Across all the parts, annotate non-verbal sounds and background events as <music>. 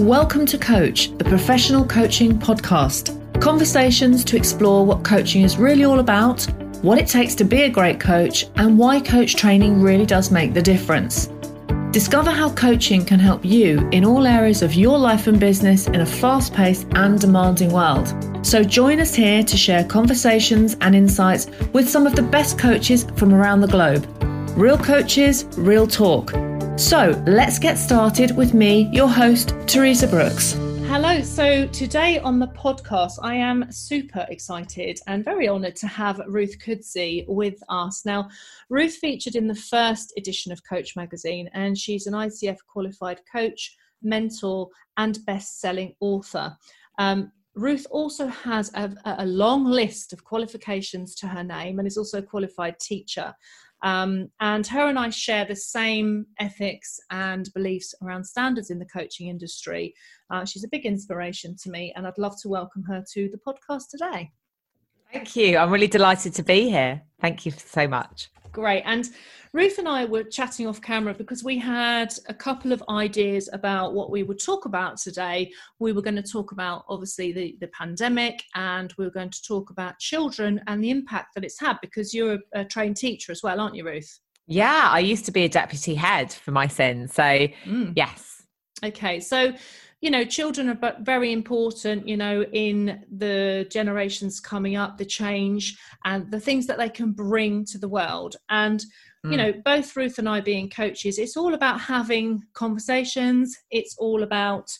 Welcome to Coach, the professional coaching podcast. Conversations to explore what coaching is really all about, what it takes to be a great coach, and why coach training really does make the difference. Discover how coaching can help you in all areas of your life and business in a fast paced and demanding world. So join us here to share conversations and insights with some of the best coaches from around the globe. Real coaches, real talk. So let's get started with me, your host, Teresa Brooks. Hello. So today on the podcast, I am super excited and very honoured to have Ruth Kudzi with us. Now, Ruth featured in the first edition of Coach Magazine, and she's an ICF qualified coach, mentor, and best selling author. Um, Ruth also has a, a, long list of qualifications to her name and is also a qualified teacher. Um, and her and I share the same ethics and beliefs around standards in the coaching industry. Uh, she's a big inspiration to me, and I'd love to welcome her to the podcast today. Thank you. I'm really delighted to be here. Thank you so much. Great. And Ruth and I were chatting off camera because we had a couple of ideas about what we would talk about today. We were going to talk about, obviously, the, the pandemic, and we were going to talk about children and the impact that it's had because you're a, a trained teacher as well, aren't you, Ruth? Yeah, I used to be a deputy head for my sins. So, mm. yes. Okay. So, you know children are very important you know in the generations coming up the change and the things that they can bring to the world. And mm. you know both ruth and i being coaches it's all about having conversations it's all about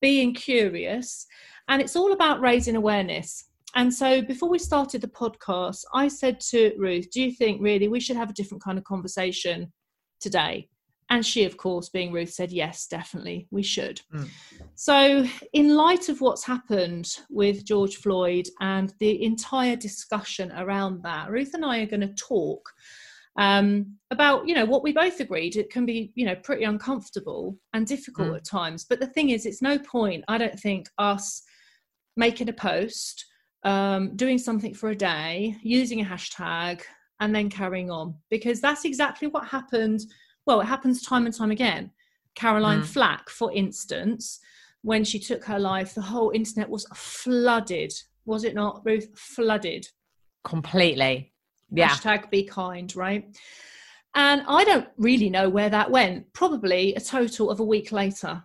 being curious and it's all about raising awareness. And so before we started the podcast i said to ruth do you think really we should have a different kind of conversation today and she, of course, being Ruth, said, yes, definitely, we should. Mm. So, in light of what's happened with George Floyd and the entire discussion around that, Ruth and I are going to talk um, about, you know, what we both agreed. It can be, you know, pretty uncomfortable and difficult mm. at times. But the thing is, it's no point, I don't think, us making a post, um, doing something for a day, using a hashtag, and then carrying on, because that's exactly what happened well, it happens time and time again. Caroline mm. Flack, for instance, when she took her life, the whole internet was flooded, was it not, Ruth? Flooded. Completely. Yeah. Hashtag be kind, right? And I don't really know where that went. Probably a total of a week later.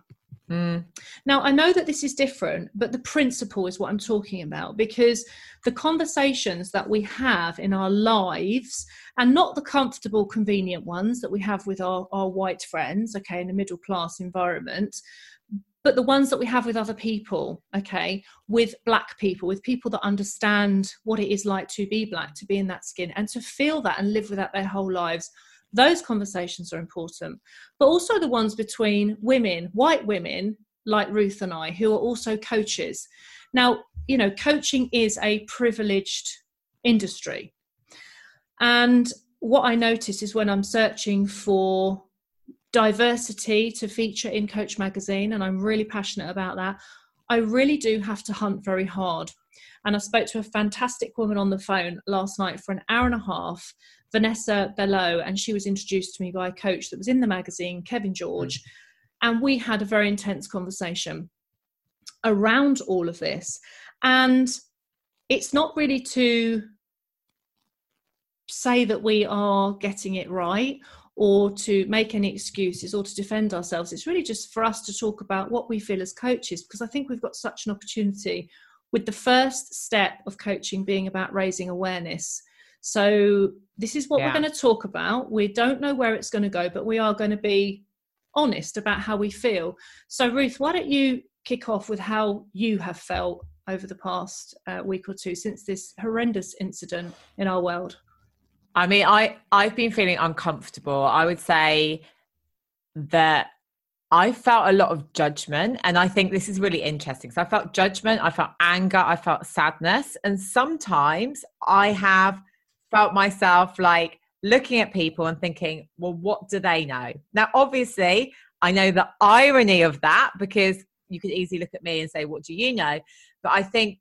Mm. Now, I know that this is different, but the principle is what I'm talking about because the conversations that we have in our lives, and not the comfortable, convenient ones that we have with our, our white friends, okay, in a middle class environment, but the ones that we have with other people, okay, with black people, with people that understand what it is like to be black, to be in that skin, and to feel that and live with that their whole lives those conversations are important, but also the ones between women, white women like Ruth and I, who are also coaches. Now, you know, coaching is a privileged industry. And what I notice is when I'm searching for diversity to feature in Coach Magazine, and I'm really passionate about that, I really do have to hunt very hard. And I spoke to a fantastic woman on the phone last night for an hour and a half Vanessa Bello, and she was introduced to me by a coach that was in the magazine, Kevin George. Mm. And we had a very intense conversation around all of this. And it's not really to say that we are getting it right or to make any excuses or to defend ourselves. It's really just for us to talk about what we feel as coaches, because I think we've got such an opportunity with the first step of coaching being about raising awareness so this is what yeah. we're going to talk about. We don't know where it's going to go, but we are going to be honest about how we feel. So Ruth, why don't you kick off with how you have felt over the past uh, week or two since this horrendous incident in our world? I mean, I I've been feeling uncomfortable. I would say that I felt a lot of judgment, and I think this is really interesting. So I felt judgment, I felt anger, I felt sadness, and sometimes I have felt myself like looking at people and thinking, well, what do they know? Now, obviously, I know the irony of that because you could easily look at me and say, what do you know? But I think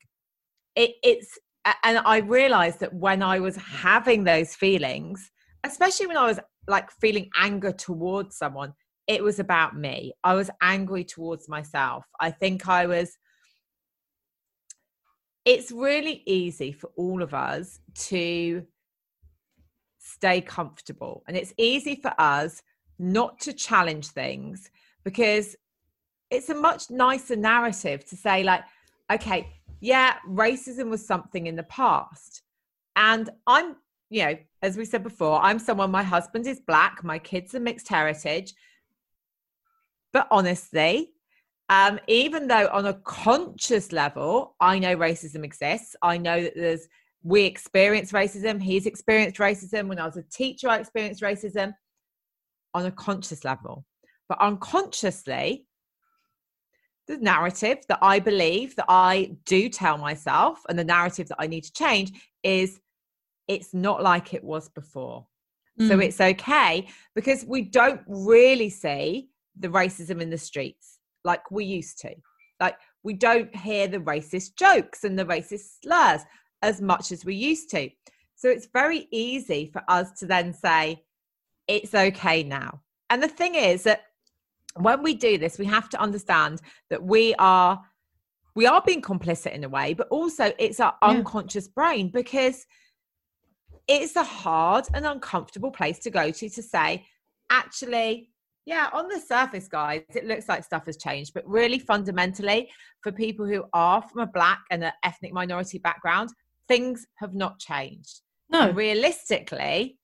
it, it's, and I realized that when I was having those feelings, especially when I was like feeling anger towards someone, it was about me. I was angry towards myself. I think I was. It's really easy for all of us to stay comfortable. And it's easy for us not to challenge things because it's a much nicer narrative to say, like, okay, yeah, racism was something in the past. And I'm, you know, as we said before, I'm someone, my husband is black, my kids are mixed heritage. But honestly, um, even though on a conscious level, I know racism exists, I know that there's, we experience racism, he's experienced racism. When I was a teacher, I experienced racism on a conscious level. But unconsciously, the narrative that I believe that I do tell myself and the narrative that I need to change is it's not like it was before. Mm. So it's okay because we don't really see the racism in the streets like we used to. Like we don't hear the racist jokes and the racist slurs as much as we used to. So it's very easy for us to then say, it's okay now. And the thing is that when we do this, we have to understand that we are we are being complicit in a way, but also it's our yeah. unconscious brain because it's a hard and uncomfortable place to go to to say, actually, yeah, on the surface, guys, it looks like stuff has changed, but really fundamentally, for people who are from a black and an ethnic minority background, things have not changed. No. Realistically,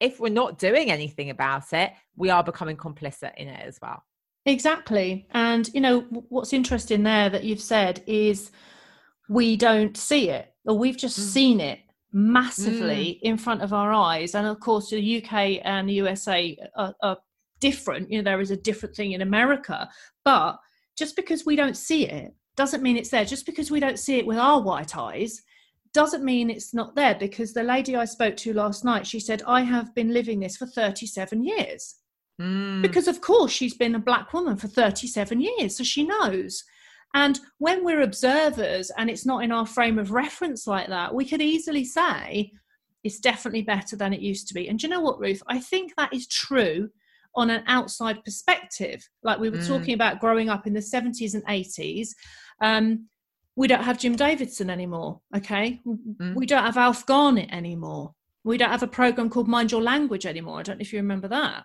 if we're not doing anything about it, we are becoming complicit in it as well. Exactly. And, you know, what's interesting there that you've said is we don't see it, or we've just mm. seen it massively mm. in front of our eyes. And of course, the UK and the USA are, are different. You know, there is a different thing in America. But just because we don't see it doesn't mean it's there. Just because we don't see it with our white eyes doesn't mean it's not there because the lady I spoke to last night, she said, I have been living this for 37 years. Mm. Because, of course, she's been a black woman for 37 years, so she knows. And when we're observers and it's not in our frame of reference like that, we could easily say it's definitely better than it used to be. And do you know what, Ruth? I think that is true on an outside perspective. Like we were mm. talking about growing up in the 70s and 80s. Um, we don't have Jim Davidson anymore. Okay. Mm. We don't have Alf Garnett anymore. We don't have a program called Mind Your Language anymore. I don't know if you remember that.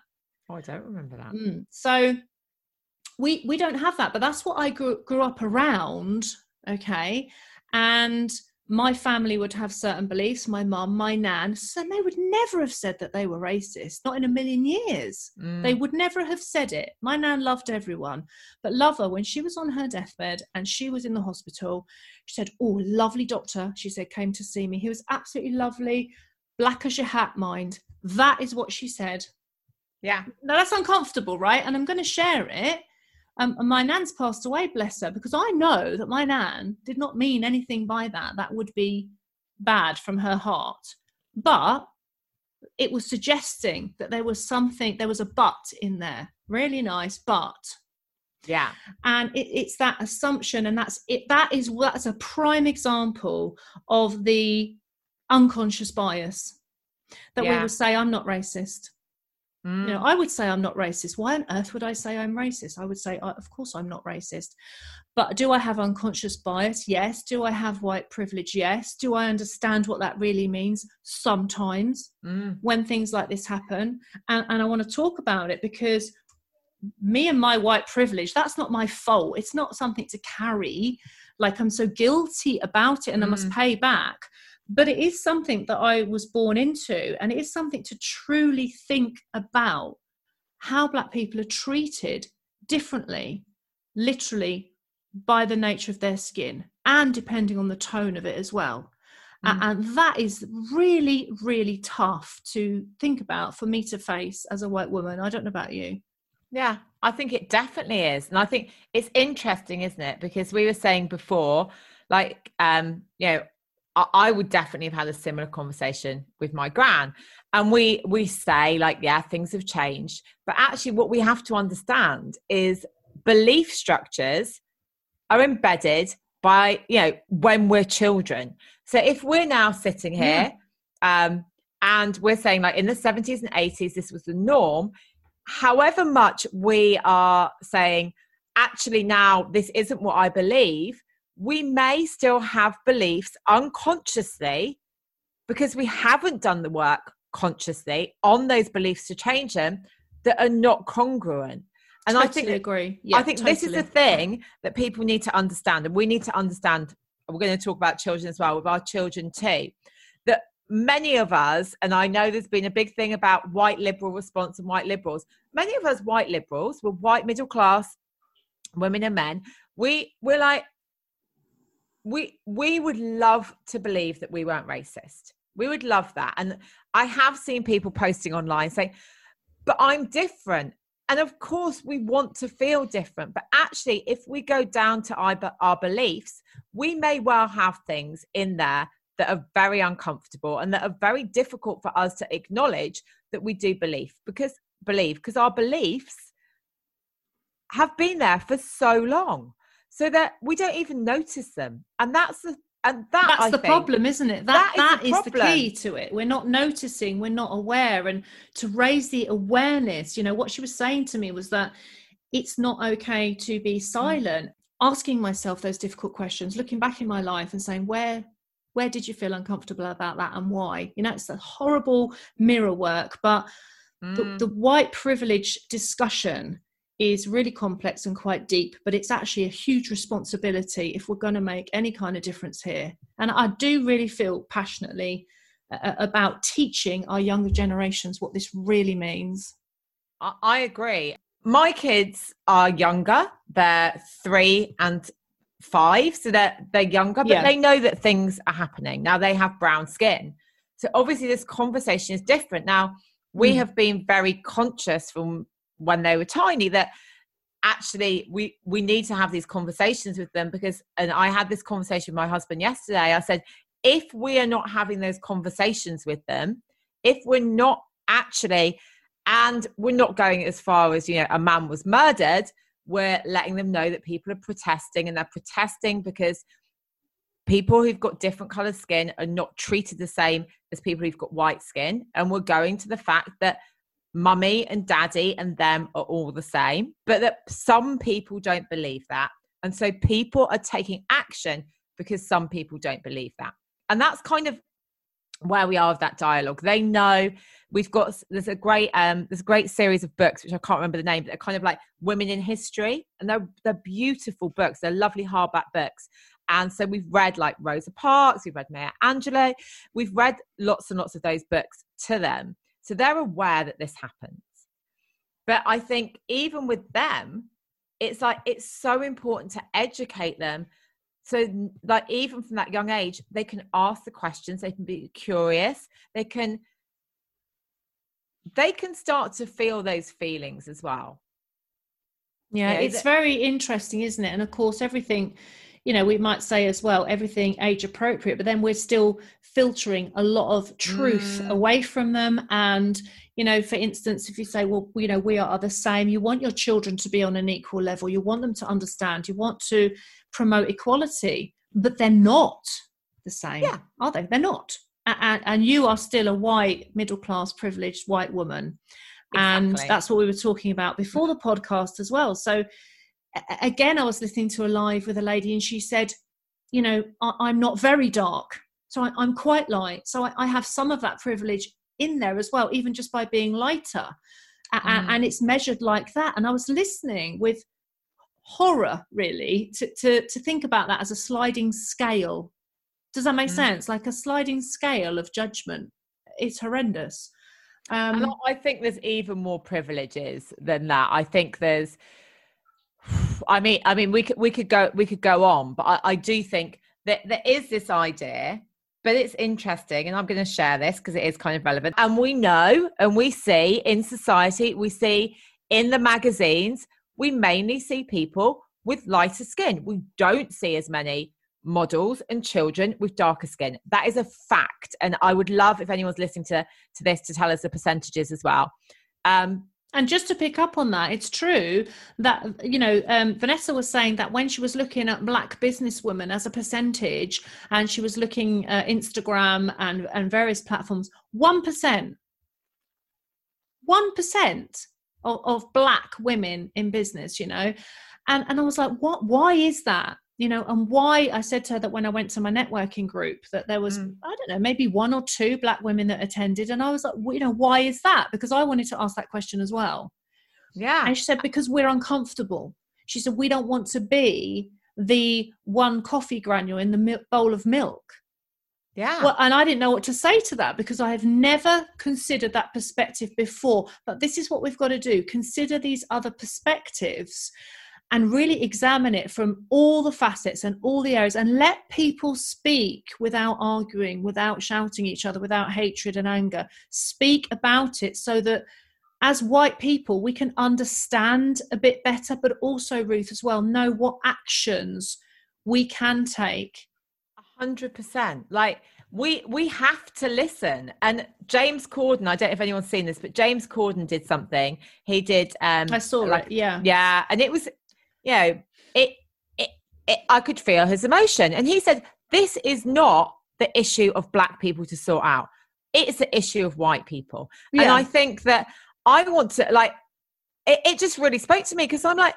Oh, I don't remember that. Mm. So we we don't have that, but that's what I grew, grew up around. Okay. And my family would have certain beliefs, my mum, my nan, so they would never have said that they were racist, not in a million years. Mm. They would never have said it. My nan loved everyone, but lover when she was on her deathbed and she was in the hospital. She said, Oh, lovely doctor, she said, came to see me. He was absolutely lovely, black as your hat, mind. That is what she said. Yeah. Now that's uncomfortable, right? And I'm going to share it um, and my nan's passed away, bless her, because I know that my nan did not mean anything by that. That would be bad from her heart. But it was suggesting that there was something, there was a but in there. Really nice, but. Yeah. And it, it's that assumption, and that's it. That is that's a prime example of the unconscious bias that yeah. we will say, I'm not racist. Mm. You know, mm. I would say I'm not racist. Why on earth would I say I'm racist? I would say, of course, I'm not racist. But do I have unconscious bias? Yes. Do I have white privilege? Yes. Do I understand what that really means? Sometimes mm. when things like this happen. And, and I want to talk about it because me and my white privilege, that's not my fault. It's not something to carry. Like I'm so guilty about it and mm. I must mm. pay back but it is something that I was born into, and it is something to truly think about how Black people are treated differently, literally by the nature of their skin and depending on the tone of it as well. Mm. And that is really, really tough to think about for me to face as a white woman. I don't know about you. Yeah, I think it definitely is. And I think it's interesting, isn't it? Because we were saying before, like, um, you know, I would definitely have had a similar conversation with my gran. And we we say like, yeah, things have changed. But actually what we have to understand is belief structures are embedded by, you know, when we're children. So if we're now sitting here yeah. um, and we're saying like in the 70s and 80s, this was the norm, however much we are saying, actually, now this isn't what I believe, we may still have beliefs unconsciously because we haven't done the work consciously on those beliefs to change them that are not congruent. And totally I think agree. Yeah, I think totally. this is the thing that people need to understand, and we need to understand. We're going to talk about children as well with our children too. That many of us, and I know there's been a big thing about white liberal response and white liberals. Many of us white liberals, we're white middle class women and men. We we're like we we would love to believe that we weren't racist. We would love that. And I have seen people posting online saying, but I'm different. And of course, we want to feel different. But actually, if we go down to our, our beliefs, we may well have things in there that are very uncomfortable and that are very difficult for us to acknowledge that we do believe because believe because our beliefs have been there for so long so that we don't even notice them and that's the and that that's I the think, problem isn't it that that is, the, is the key to it we're not noticing we're not aware and to raise the awareness you know what she was saying to me was that it's not okay to be mm. silent mm. asking myself those difficult questions looking back in my life and saying where where did you feel uncomfortable about that and why you know it's a horrible mirror work but mm. the, the white privilege discussion is really complex and quite deep, but it's actually a huge responsibility if we're going to make any kind of difference here. And I do really feel passionately uh, uh, about teaching our younger generations what this really means. I agree. My kids are younger, they're three and five, so they're, they're younger, but yeah. they know that things are happening. Now they have brown skin. So obviously, this conversation is different. Now, we mm. have been very conscious from when they were tiny that actually we we need to have these conversations with them because and I had this conversation with my husband yesterday. I said if we are not having those conversations with them if we're not actually and we're not going as far as you know a man was murdered we're letting them know that people are protesting and they're protesting because people who've got different colored skin are not treated the same as people who've got white skin. And we're going to the fact that mummy and daddy and them are all the same, but that some people don't believe that. And so people are taking action because some people don't believe that. And that's kind of where we are with that dialogue. They know we've got there's a great um there's a great series of books which I can't remember the name, but they're kind of like women in history, and they're they're beautiful books. They're lovely hardback books. And so we've read like Rosa Parks, we've read Maya Angelou, we've read lots and lots of those books to them. So they're aware that this happens. But I think even with them, it's like it's so important to educate them. So, like, even from that young age, they can ask the questions, they can be curious, they can they can start to feel those feelings as well. Yeah, it's very interesting, isn't it? And of course, everything you know we might say as well everything age appropriate but then we're still filtering a lot of truth mm. away from them and you know for instance if you say well you know we are the same you want your children to be on an equal level you want them to understand you want to promote equality but they're not the same yeah. are they they're not and, and you are still a white middle class privileged white woman exactly. and that's what we were talking about before the podcast as well so again, I was listening to a live with a lady, and she said, "You know, I, am not very dark, so I, am quite light. So I, I, have some of that privilege in there as well, even just by being lighter, mm. and it's measured like that." And I was listening with horror, really, to to, to think about that as a sliding scale. Does that make mm. sense? Like a sliding scale of judgment. It's horrendous. Um, and I think there's even more privileges than that. I think there's I mean, I mean, we could we could go we could go on, but I, I do think that there is this idea, but it's interesting, and I'm going to share this because it is kind of relevant. And we know, and we see in society, we see in the magazines, we mainly see people with lighter skin. We don't see as many models and children with darker skin. That is a fact, and I would love if anyone's listening to to this to tell us the percentages as well. Um, and just to pick up on that, it's true that, you know, um, Vanessa was saying that when she was looking at black businesswomen as a percentage and she was looking at Instagram and, and various platforms, 1%, 1% of, of black women in business, you know. And and I was like, what why is that? You know, and why I said to her that when I went to my networking group that there was, mm. I don't know, maybe one or two black women that attended. And I was like, well, you know, why is that? Because I wanted to ask that question as well. Yeah. And she said, because we're uncomfortable. She said, we don't want to be the one coffee granule in the bowl of milk. Yeah. Well, and I didn't know what to say to that because I have never considered that perspective before. But this is what we've got to do consider these other perspectives and really examine it from all the facets and all the areas and let people speak without arguing, without shouting each other, without hatred and anger. Speak about it so that as white people, we can understand a bit better, but also, Ruth, as well, know what actions we can take. A hundred percent. Like we we have to listen. And James Corden, I don't know if anyone's seen this, but James Corden did something. He did um I saw like, it, yeah. Yeah. And it was, you know, it, it it I could feel his emotion. And he said, This is not the issue of black people to sort out. It's the issue of white people. Yeah. And I think that I want to like it, it just really spoke to me because I'm like,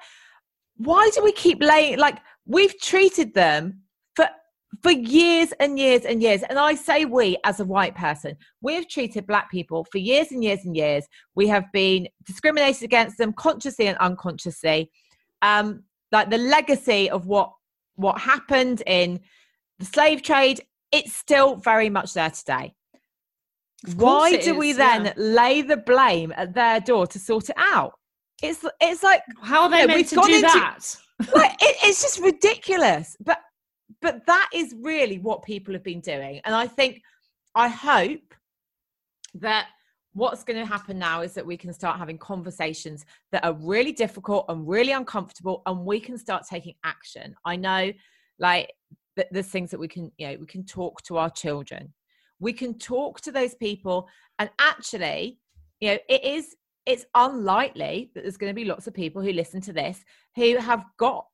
why do we keep laying like we've treated them for for years and years and years and i say we as a white person we've treated black people for years and years and years we have been discriminated against them consciously and unconsciously um like the legacy of what what happened in the slave trade it's still very much there today why do is, we then yeah. lay the blame at their door to sort it out? It's it's like how are they know, meant to do into, that? <laughs> like, it, it's just ridiculous. But but that is really what people have been doing, and I think I hope that what's going to happen now is that we can start having conversations that are really difficult and really uncomfortable, and we can start taking action. I know, like there's things that we can you know we can talk to our children we can talk to those people and actually you know it is it's unlikely that there's going to be lots of people who listen to this who have got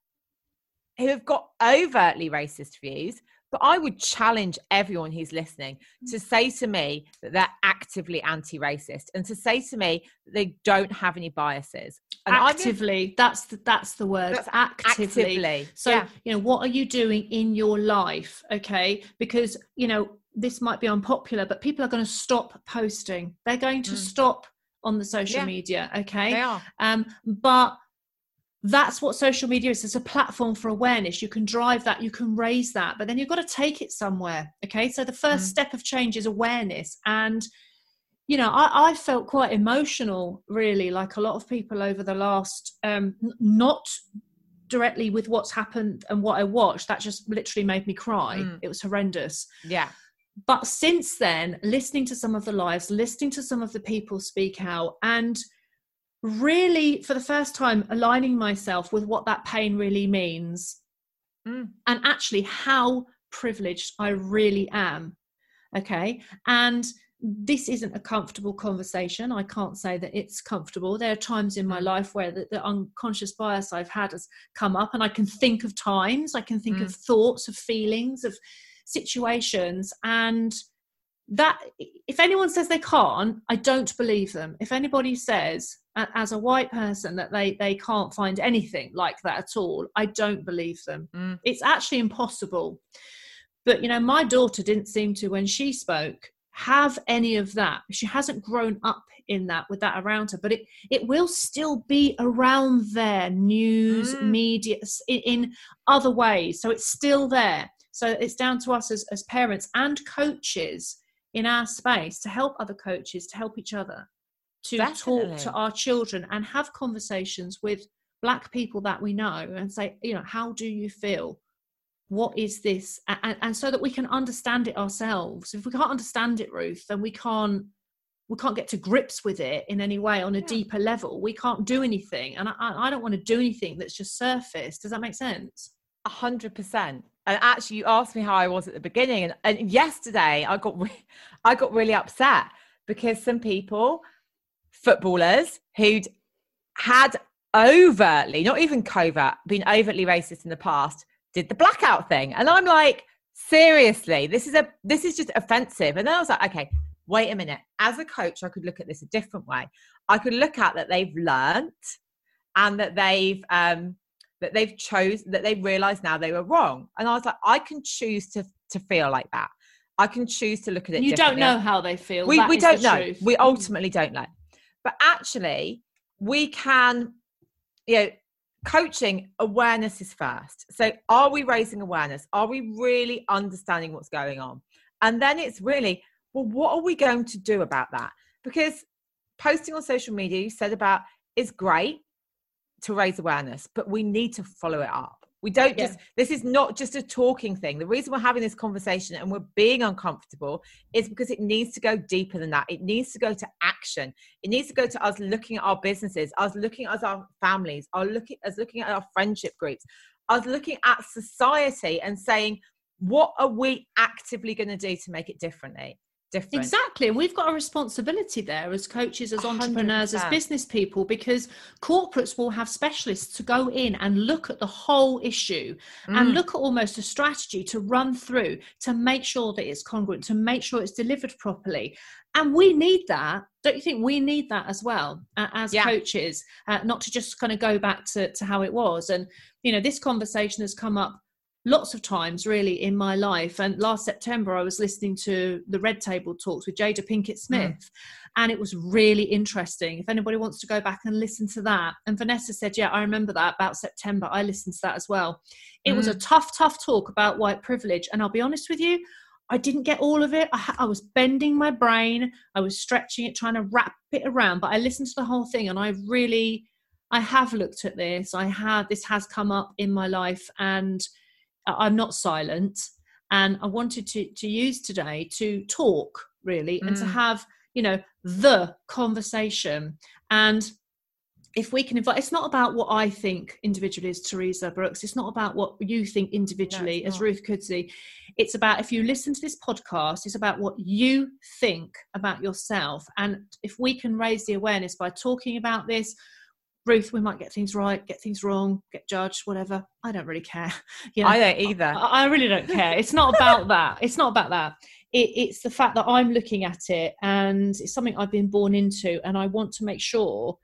who have got overtly racist views but i would challenge everyone who's listening to say to me that they're actively anti-racist and to say to me that they don't have any biases and actively that's the, that's the word that's actively. actively so yeah. you know what are you doing in your life okay because you know this might be unpopular, but people are going to stop posting. They're going to mm. stop on the social yeah, media. Okay. They are. Um, but that's what social media is. It's a platform for awareness. You can drive that, you can raise that, but then you've got to take it somewhere. Okay. So the first mm. step of change is awareness. And, you know, I, I, felt quite emotional, really, like a lot of people over the last, um, not directly with what's happened and what I watched, that just literally made me cry. Mm. It was horrendous. Yeah but since then, listening to some of the lives, listening to some of the people speak out, and really, for the first time, aligning myself with what that pain really means, mm. and actually how privileged I really am. Okay. And this isn't a comfortable conversation. I can't say that it's comfortable. There are times in my mm. life where the, the unconscious bias I've had has come up, and I can think of times, I can think mm. of thoughts, of feelings, of situations and that if anyone says they can't i don't believe them if anybody says as a white person that they they can't find anything like that at all. I don't believe them. Mm. it's actually impossible. But you know my daughter didn't seem to when she spoke have any of that. She hasn't grown up in that with that around her but it it will still be around there news mm. media in, in other ways. So it's still there. So it's down to us as, as parents and coaches in our space to help other coaches, to help each other, to Definitely. talk to our children and have conversations with black people that we know and say, you know, how do you feel? What is this? And, and so that we can understand it ourselves. If we can't understand it, Ruth, then we can't we can't get to grips with it in any way on a yeah. deeper level. We can't do anything, and I, I don't want to do anything that's just surface. Does that make sense? A hundred percent and actually you asked me how I was at the beginning and, and yesterday I got re- <laughs> I got really upset because some people footballers who'd had overtly not even covert been overtly racist in the past did the blackout thing and I'm like seriously this is a this is just offensive and then I was like okay wait a minute, as a coach, I could look at this a different way. I could look at that they've learnt and that they've um that they've chose that they've realized now they were wrong. And I was like, I can choose to to feel like that. I can choose to look at it. You don't know how they feel. We, we don't know. Truth. We ultimately don't know. But actually, we can, you know, coaching awareness is first. So, are we raising awareness? Are we really understanding what's going on? And then it's really, well, what are we going to do about that? Because posting on social media, you said about, is great to raise awareness, but we need to follow it up. We don't just, yeah. this is not just a talking thing. The reason we're having this conversation and we're being uncomfortable is because it needs to go deeper than that. It needs to go to action. It needs to go to us looking at our businesses, us looking at our families, us looking, us looking at our friendship groups, us looking at society and saying, what are we actively going to do to make it differently? Different. Exactly. And we've got a responsibility there as coaches, as entrepreneurs, 100%. as business people, because corporates will have specialists to go in and look at the whole issue mm. and look at almost a strategy to run through to make sure that it's congruent, to make sure it's delivered properly. And we need that. Don't you think we need that as well uh, as yeah. coaches, uh, not to just kind of go back to, to how it was? And, you know, this conversation has come up lots of times really in my life and last september i was listening to the red table talks with jada pinkett smith mm. and it was really interesting if anybody wants to go back and listen to that and vanessa said yeah i remember that about september i listened to that as well it mm. was a mm. tough tough talk about white privilege and i'll be honest with you I didn't get all of it. I, I, was bending my brain. I was stretching it, trying to wrap it around. But I listened to the whole thing, and I really, I have looked at this. I have. This has come up in my life, and I'm not silent. And I wanted to, to use today to talk really mm. and to mm. have, you know, the conversation. And if we can invite, it's not about what I think individually as Teresa Brooks. It's not about what you think individually no, as Ruth Kudzi. It's about if you listen to this podcast, it's about what you think about yourself. And if we can raise the awareness by talking about this, Ruth, we might get things right, get things wrong, get judged, whatever. I don't really care. <laughs> You know, I don't either. I, I, really don't care. It's not about <laughs> that. It's not about that. It, it's the fact that I'm looking at it and it's something I've been born into, and I want to make sure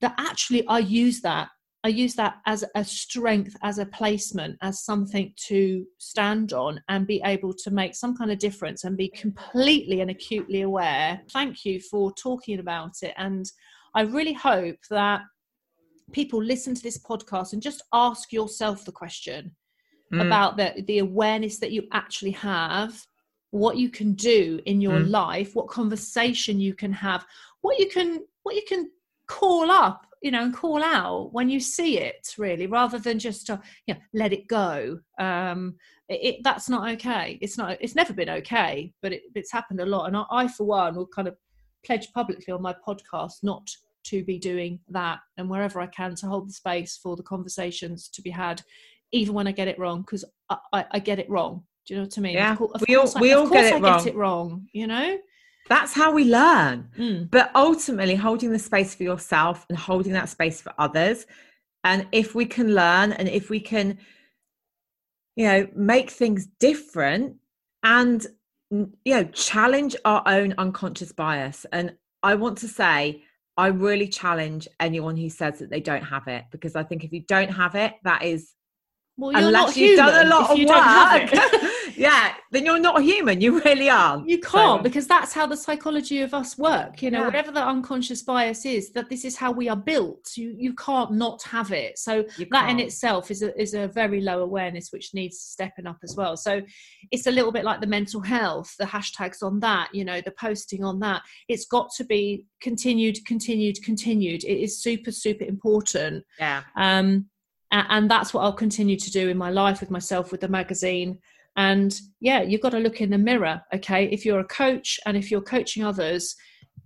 that actually I use that. I use that as a strength, as a placement, as something to stand on and be able to make some kind of difference and be completely and acutely aware. Thank you for talking about it. And I really hope that people listen to this podcast and just ask yourself the question mm. about the, the awareness that you actually have what you can do in your mm. life what conversation you can have what you can what you can call up you know and call out when you see it really rather than just to, you know, let it go um it, it, that's not okay it's not it's never been okay but it, it's happened a lot and I, I for one will kind of pledge publicly on my podcast not to be doing that and wherever I can to hold the space for the conversations to be had, even when I get it wrong, because I, I, I, get it wrong. Do you know what I mean? Yeah, we all, I, we all get it I wrong. get it wrong, you know? That's how we learn. Mm. But ultimately, holding the space for yourself and holding that space for others. And if we can learn and if we can, you know, make things different and, you know, challenge our own unconscious bias. And I want to say, I really challenge anyone who says that they don't have it because I think if you don't have it, that is well, unless you've done a lot of work, <laughs> yeah, then you're not a human. You really aren't. You can't so. because that's how the psychology of us work. You know, yeah. whatever the unconscious bias is, that this is how we are built. You you can't not have it. So that in itself is a is a very low awareness which needs stepping up as well. So it's a little bit like the mental health, the hashtags on that. You know, the posting on that. It's got to be continued, continued, continued. It is super super important. Yeah. Um and that's what I'll continue to do in my life with myself with the magazine. And yeah, you've got to look in the mirror, okay? If you're a coach and if you're coaching others,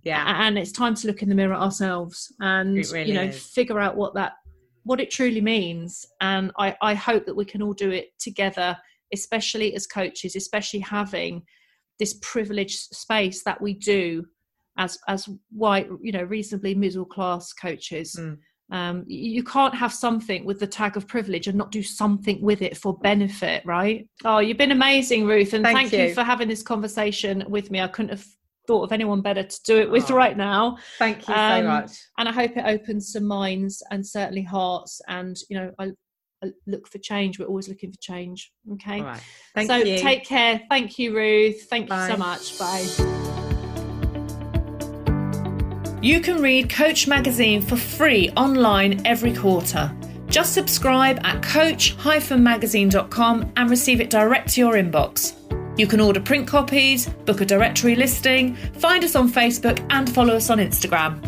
yeah, and it's time to look in the mirror ourselves and really you know is. figure out what that what it truly means. And I, I hope that we can all do it together, especially as coaches, especially having this privileged space that we do as as white, you know, reasonably middle class coaches. Mm um, you can't have something with the tag of privilege and not do something with it for benefit right oh you've been amazing ruth and thank, thank you. you. for having this conversation with me i couldn't have thought of anyone better to do it with Oh, right now. Thank you Um, so much. And I hope it opens some minds and certainly hearts. And, you know, I, I look for change. We're always looking for change. Okay. All right. Thank so you. take care. Thank you, Ruth. Thank you so much. Bye. You can read Coach Magazine for free online every quarter. Just subscribe at coach-magazine.com and receive it direct to your inbox. You can order print copies, book a directory listing, find us on Facebook, and follow us on Instagram.